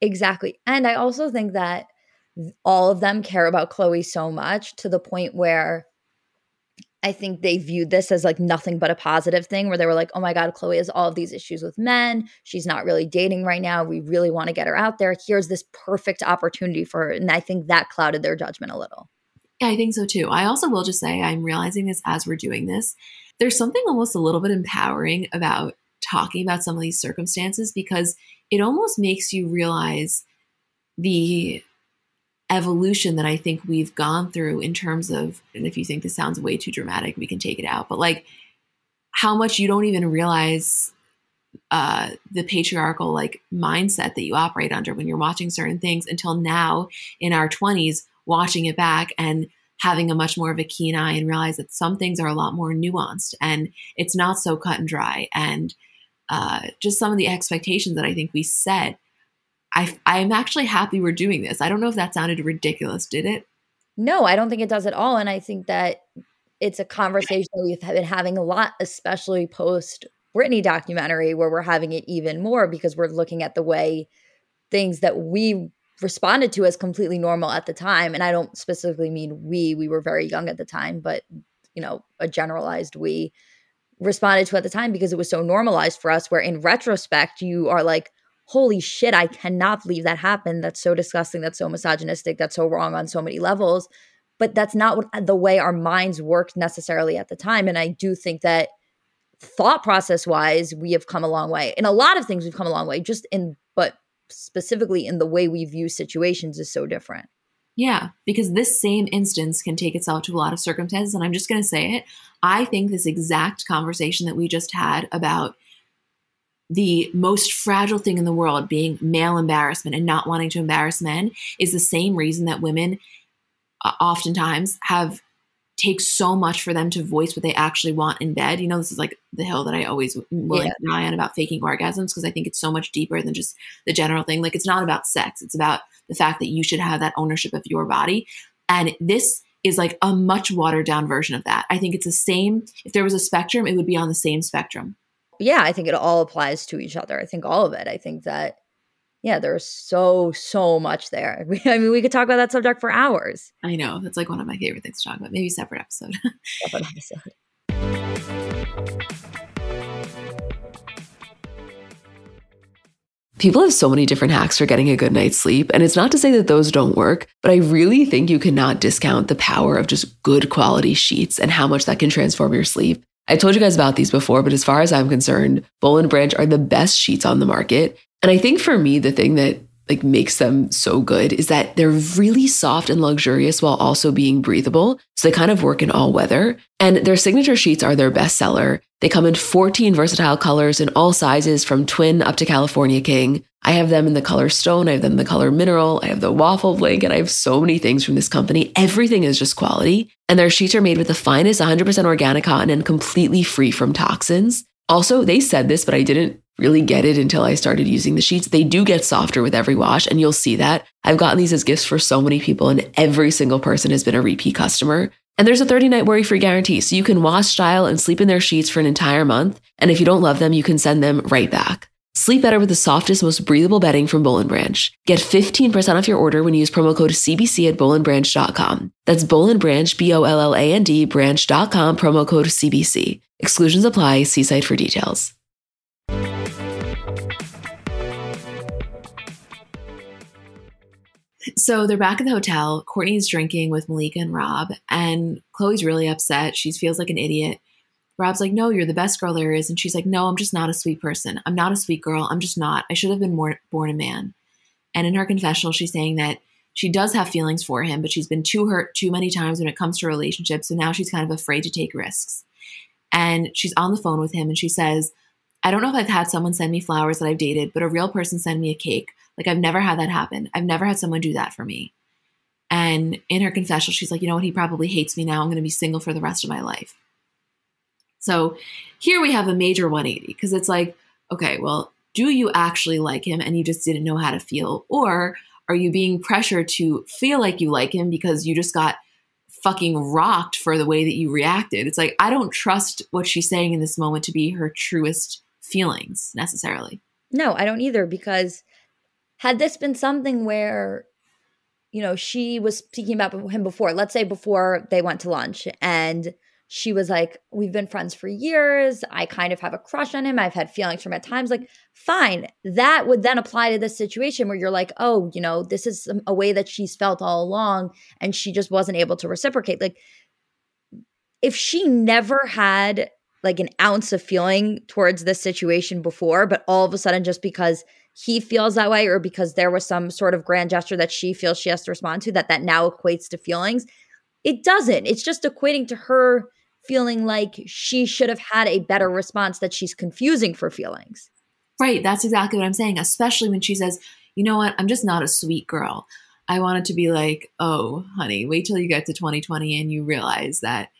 Exactly. And I also think that all of them care about Khloé so much to the point where I think they viewed this as like nothing but a positive thing where they were like, oh my God, Khloé has all of these issues with men. She's not really dating right now. We really want to get her out there. Here's this perfect opportunity for her. And I think that clouded their judgment a little. Yeah, I think so too. I also will just say, I'm realizing this as we're doing this. There's something almost a little bit empowering about talking about some of these circumstances because it almost makes you realize the evolution that I think we've gone through in terms of, and if you think this sounds way too dramatic, we can take it out, but like how much you don't even realize uh, the patriarchal like mindset that you operate under when you're watching certain things until now in our 20s, watching it back and having a much more of a keen eye and realize that some things are a lot more nuanced and it's not so cut and dry. And uh, just some of the expectations that I think we set I I'm actually happy we're doing this. I don't know if that sounded ridiculous, did it? No, I don't think it does at all. And I think that it's a conversation that we've been having a lot, especially post Britney documentary, where we're having it even more because we're looking at the way things that we responded to as completely normal at the time. And I don't specifically mean we, we were very young at the time, but you know, a generalized we responded to at the time because it was so normalized for us, where in retrospect, you are like, holy shit, I cannot believe that happened. That's so disgusting. That's so misogynistic. That's so wrong on so many levels. But that's not what, the way our minds worked necessarily at the time. And I do think that thought process wise, we have come a long way. In a lot of things, we've come a long way, just in, but specifically in the way we view situations is so different. Yeah, because this same instance can take itself to a lot of circumstances. And I'm just going to say it. I think this exact conversation that we just had about the most fragile thing in the world being male embarrassment and not wanting to embarrass men is the same reason that women uh, oftentimes have takes so much for them to voice what they actually want in bed. You know, this is like the hill that I always will yeah. die on about faking orgasms because I think it's so much deeper than just the general thing. Like it's not about sex; it's about the fact that you should have that ownership of your body. And this is like a much watered down version of that. I think it's the same. If there was a spectrum, it would be on the same spectrum yeah, I think it all applies to each other. I think all of it. I think that, yeah, there's so, so much there. I mean, we could talk about that subject for hours. I know. That's like one of my favorite things to talk about. Maybe separate episode. separate episode. People have so many different hacks for getting a good night's sleep, and it's not to say that those don't work, but I really think you cannot discount the power of just good quality sheets and how much that can transform your sleep. I told you guys about these before, but as far as I'm concerned, and Branch are the best sheets on the market. And I think for me, the thing that like makes them so good is that they're really soft and luxurious while also being breathable. So they kind of work in all weather. And their signature sheets are their bestseller. They come in 14 versatile colors in all sizes from twin up to California King. I have them in the color stone, I have them in the color mineral, I have the waffle blanket. I have so many things from this company. Everything is just quality. And their sheets are made with the finest 100% organic cotton and completely free from toxins. Also, they said this, but I didn't really get it until I started using the sheets. They do get softer with every wash, and you'll see that. I've gotten these as gifts for so many people, and every single person has been a repeat customer. And there's a 30 night worry free guarantee, so you can wash, style, and sleep in their sheets for an entire month. And if you don't love them, you can send them right back. Sleep better with the softest, most breathable bedding from Boll & Branch. Get 15% off your order when you use promo code CBC at bollandbranch.com. That's Boll & Branch, B-O-L-L-A-N-D, branch.com, promo code CBC. Exclusions apply. See site for details. So they're back at the hotel. Kourtney's drinking with Malika and Rob, and Khloé's really upset. She feels like an idiot. Rob's like, No, you're the best girl there is. And she's like, No, I'm just not a sweet person. I'm not a sweet girl. I'm just not. I should have been more, born a man. And in her confessional, she's saying that she does have feelings for him, but she's been too hurt too many times when it comes to relationships. So now she's kind of afraid to take risks. And she's on the phone with him and she says, I don't know if I've had someone send me flowers that I've dated, but a real person send me a cake. Like I've never had that happen. I've never had someone do that for me. And in her confessional, she's like, you know what? He probably hates me now. I'm going to be single for the rest of my life. So here we have a major 180 because it's like, okay, well, do you actually like him and you just didn't know how to feel? Or are you being pressured to feel like you like him because you just got fucking rocked for the way that you reacted? It's like, I don't trust what she's saying in this moment to be her truest feelings necessarily. No, I don't either because had this been something where you know she was speaking about him before let's say before they went to lunch and she was like we've been friends for years i kind of have a crush on him i've had feelings from at times like fine that would then apply to this situation where you're like oh you know this is a way that she's felt all along and she just wasn't able to reciprocate like if she never had like an ounce of feeling towards this situation before but all of a sudden just because he feels that way or because there was some sort of grand gesture that she feels she has to respond to that that now equates to feelings. It doesn't. It's just equating to her feeling like she should have had a better response that she's confusing for feelings. Right. That's exactly what I'm saying, especially when she says, you know what, I'm just not a sweet girl. I wanted to be like, oh, honey, wait till you get to 2020 and you realize that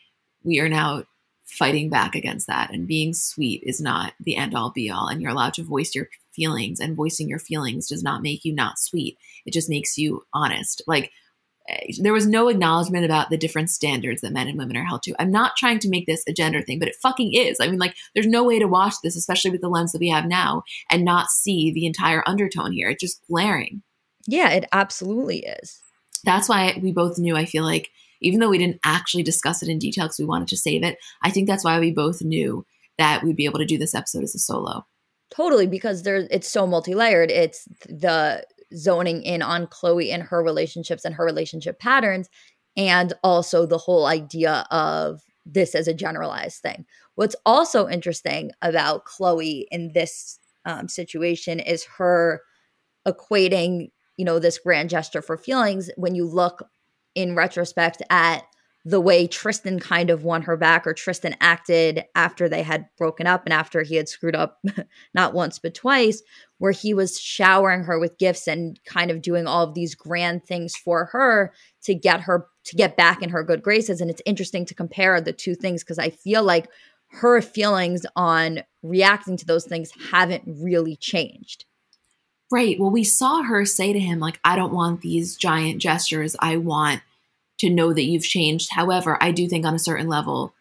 we are now fighting back against that. And being sweet is not the end all be all. And you're allowed to voice your feelings, and voicing your feelings does not make you not sweet. It just makes you honest. Like, there was no acknowledgement about the different standards that men and women are held to. I'm not trying to make this a gender thing, but it fucking is. I mean, like, there's no way to watch this, especially with the lens that we have now, and not see the entire undertone here. It's just glaring. Yeah, it absolutely is. That's why we both knew, I feel like, even though we didn't actually discuss it in detail because we wanted to save it, I think that's why we both knew that we'd be able to do this episode as a solo. Totally, because there it's so multi-layered. It's the zoning in on Khloé and her relationships and her relationship patterns, and also the whole idea of this as a generalized thing. What's also interesting about Khloé in this um, situation is her equating you know this grand gesture for feelings when you look in retrospect at the way Tristan kind of won her back or Tristan acted after they had broken up and after he had screwed up not once but twice where he was showering her with gifts and kind of doing all of these grand things for her to get her to get back in her good graces and it's interesting to compare the two things because I feel like her feelings on reacting to those things haven't really changed. Right. Well, we saw her say to him, like, I don't want these giant gestures. I want to know that you've changed. However, I do think on a certain level,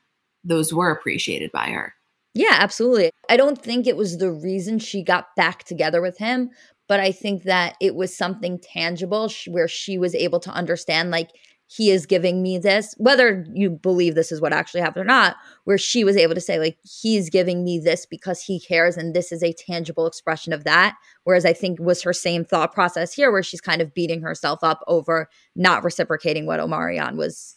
those were appreciated by her. Yeah, absolutely. I don't think it was the reason she got back together with him, but I think that it was something tangible where she was able to understand, like, he is giving me this, whether you believe this is what actually happened or not, where she was able to say, like, he's giving me this because he cares, and this is a tangible expression of that. Whereas I think was her same thought process here, where she's kind of beating herself up over not reciprocating what Omarion was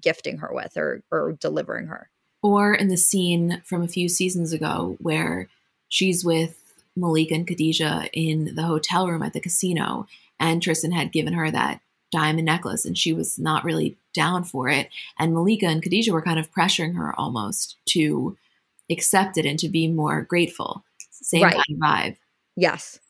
gifting her with or or delivering her. Or in the scene from a few seasons ago where she's with Malika and Khadijah in the hotel room at the casino, and Tristan had given her that diamond necklace and she was not really down for it. And Malika and Khadijah were kind of pressuring her almost to accept it and to be more grateful. Same right. kind of vibe. Yes.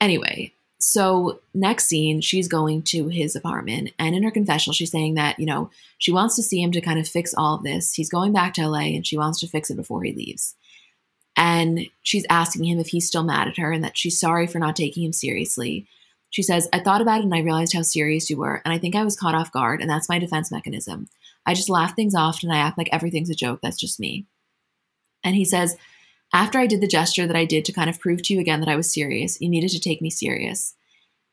Anyway, so next scene, she's going to his apartment, and in her confessional, she's saying that you know she wants to see him to kind of fix all of this. He's going back to LA, and she wants to fix it before he leaves. And she's asking him if he's still mad at her, and that she's sorry for not taking him seriously. She says, I thought about it and I realized how serious you were, and I think I was caught off guard, and that's my defense mechanism. I just laugh things off and I act like everything's a joke. That's just me. And he says, After I did the gesture that I did to kind of prove to you again that I was serious, you needed to take me serious.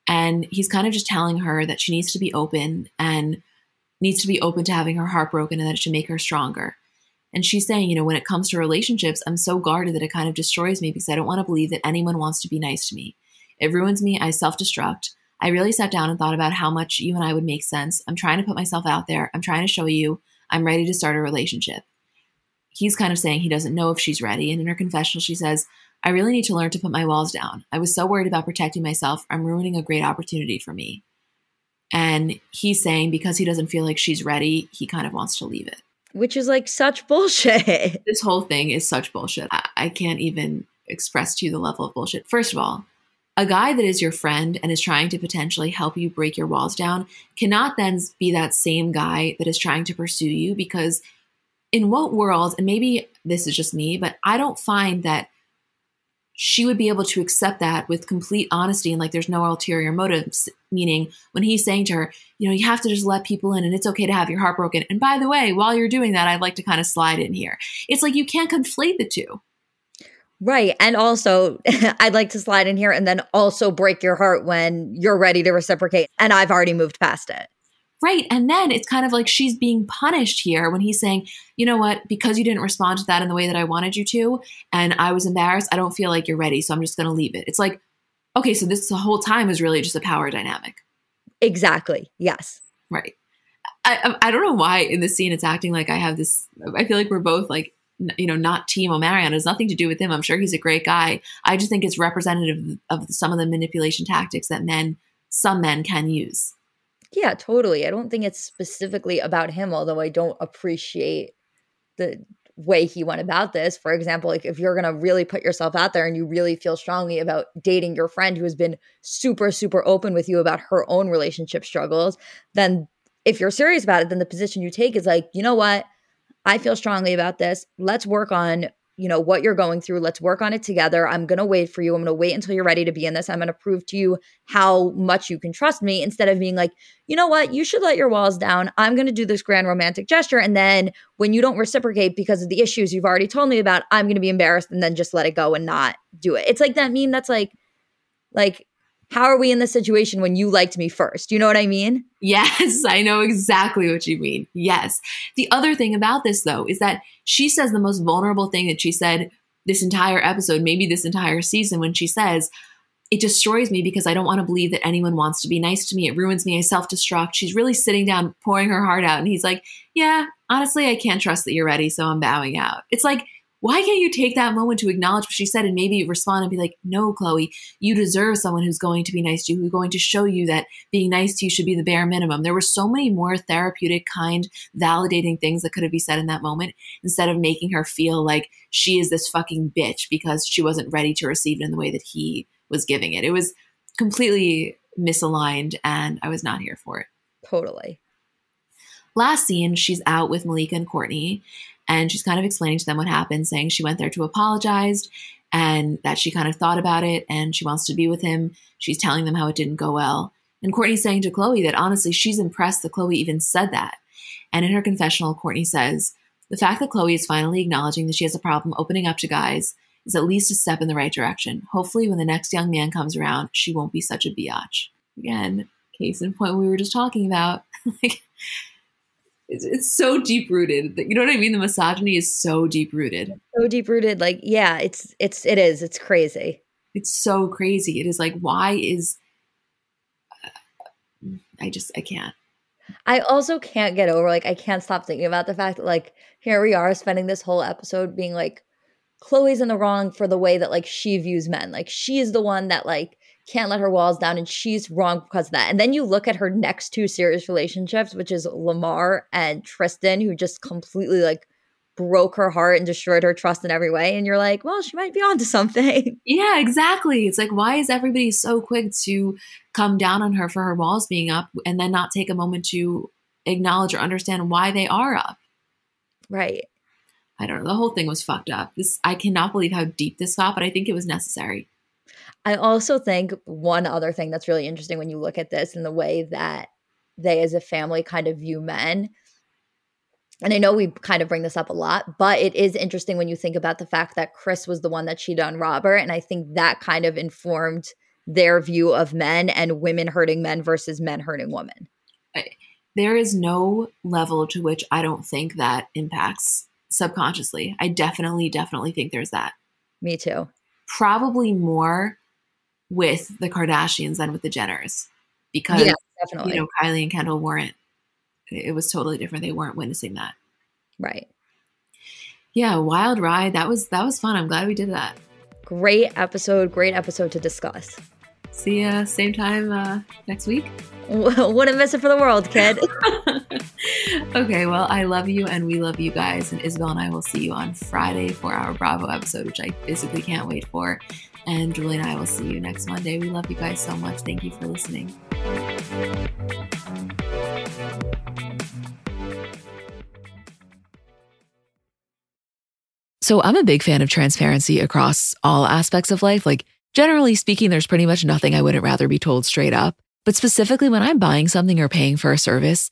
And he's kind of just telling her that she needs to be open and needs to be open to having her heart broken and that it should make her stronger. And she's saying, you know, when it comes to relationships, I'm so guarded that it kind of destroys me because I don't want to believe that anyone wants to be nice to me. It ruins me. I self destruct. I really sat down and thought about how much you and I would make sense. I'm trying to put myself out there. I'm trying to show you I'm ready to start a relationship. He's kind of saying he doesn't know if she's ready. And in her confessional, she says, I really need to learn to put my walls down. I was so worried about protecting myself. I'm ruining a great opportunity for me. And he's saying because he doesn't feel like she's ready, he kind of wants to leave it. Which is like such bullshit. This whole thing is such bullshit. I, I can't even express to you the level of bullshit. First of all, a guy that is your friend and is trying to potentially help you break your walls down cannot then be that same guy that is trying to pursue you because in what world and maybe this is just me but i don't find that she would be able to accept that with complete honesty and like there's no ulterior motives meaning when he's saying to her you know you have to just let people in and it's okay to have your heart broken. And by the way while you're doing that i'd like to kind of slide in here. It's like you can't conflate the two Right. And also, I'd like to slide in here and then also break your heart when you're ready to reciprocate. And I've already moved past it. Right. And then it's kind of like she's being punished here when he's saying, you know what, because you didn't respond to that in the way that I wanted you to, and I was embarrassed, I don't feel like you're ready. So I'm just going to leave it. It's like, okay, so this the whole time is really just a power dynamic. Exactly. Yes. Right. I, I don't know why in this scene it's acting like I have this. I feel like we're both like you know, not Team Omarion. It has nothing to do with him. I'm sure he's a great guy. I just think it's representative of some of the manipulation tactics that men, some men, can use. Yeah, totally. I don't think it's specifically about him, although I don't appreciate the way he went about this. For example, like if you're going to really put yourself out there and you really feel strongly about dating your friend who has been super, super open with you about her own relationship struggles, then if you're serious about it, then the position you take is like, you know what? I feel strongly about this. Let's work on you know what you're going through. Let's work on it together. I'm going to wait for you. I'm going to wait until you're ready to be in this. I'm going to prove to you how much you can trust me instead of being like you know what? You should let your walls down. I'm going to do this grand romantic gesture. And then when you don't reciprocate because of the issues you've already told me about i'm going to be embarrassed and then just let it go and not do it. It's like that meme that's like like how are we in this situation when you liked me first? You know what I mean? Yes, I know exactly what you mean. Yes. The other thing about this, though, is that she says the most vulnerable thing that she said this entire episode, maybe this entire season, when she says, it destroys me because I don't want to believe that anyone wants to be nice to me. It ruins me. I self destruct. She's really sitting down, pouring her heart out. And he's like, Yeah, honestly, I can't trust that you're ready. So I'm bowing out. It's like, why can't you take that moment to acknowledge what she said and maybe respond and be like, no, Khloé, you deserve someone who's going to be nice to you, who's going to show you that being nice to you should be the bare minimum. There were so many more therapeutic, kind, validating things that could have been said in that moment instead of making her feel like she is this fucking bitch because she wasn't ready to receive it in the way that he was giving it. It was completely misaligned and I was not here for it. Totally. Last scene, she's out with Malika and Kourtney, and she's kind of explaining to them what happened, saying she went there to apologize and that she kind of thought about it and she wants to be with him. She's telling them how it didn't go well. And Kourtney's saying to Khloé that honestly, she's impressed that Khloé even said that. And in her confessional, Kourtney says, the fact that Khloé is finally acknowledging that she has a problem opening up to guys is at least a step in the right direction. Hopefully, when the next young man comes around, she won't be such a biatch. Again, case in point, we were just talking about. like, it's, it's so deep rooted. that You know what I mean? The misogyny is so deep rooted. So deep rooted. Like, yeah, it's it's it is. It's crazy. It's so crazy. It is like, why is uh, I just I can't. I also can't get over like I can't stop thinking about the fact that like here we are spending this whole episode being like Khloé's in the wrong for the way that like she views men. Like she is the one that like can't let her walls down and she's wrong because of that. And then you look at her next two serious relationships, which is Lamar and Tristan, who just completely like broke her heart and destroyed her trust in every way. And you're like, well, she might be onto something. Yeah, exactly. It's like, why is everybody so quick to come down on her for her walls being up and then not take a moment to acknowledge or understand why they are up? Right. I don't know. The whole thing was fucked up. This I cannot believe how deep this got, but I think it was necessary. I also think one other thing that's really interesting when you look at this and the way that they as a family kind of view men. And I know we kind of bring this up a lot, but it is interesting when you think about the fact that Kris was the one that cheated on Robert. And I think that kind of informed their view of men and women hurting men versus men hurting women. There is no level to which I don't think that impacts subconsciously. I definitely, definitely think there's that. Me too. Probably more with the Kardashians than with the Jenners because yeah, definitely. you know Kylie and Kendall weren't. It was totally different. They weren't witnessing that. Right. Yeah, wild ride. That was that was fun. I'm glad we did that. Great episode. Great episode to discuss. See ya same time uh, next week. Wouldn't miss it for the world, kid. okay, well, I love you and we love you guys. And Isabel and I will see you on Friday for our Bravo episode, which I physically can't wait for. And Julie and I will see you next Monday. We love you guys so much. Thank you for listening. So, I'm a big fan of transparency across all aspects of life. Like, generally speaking, there's pretty much nothing I wouldn't rather be told straight up. But specifically, when I'm buying something or paying for a service,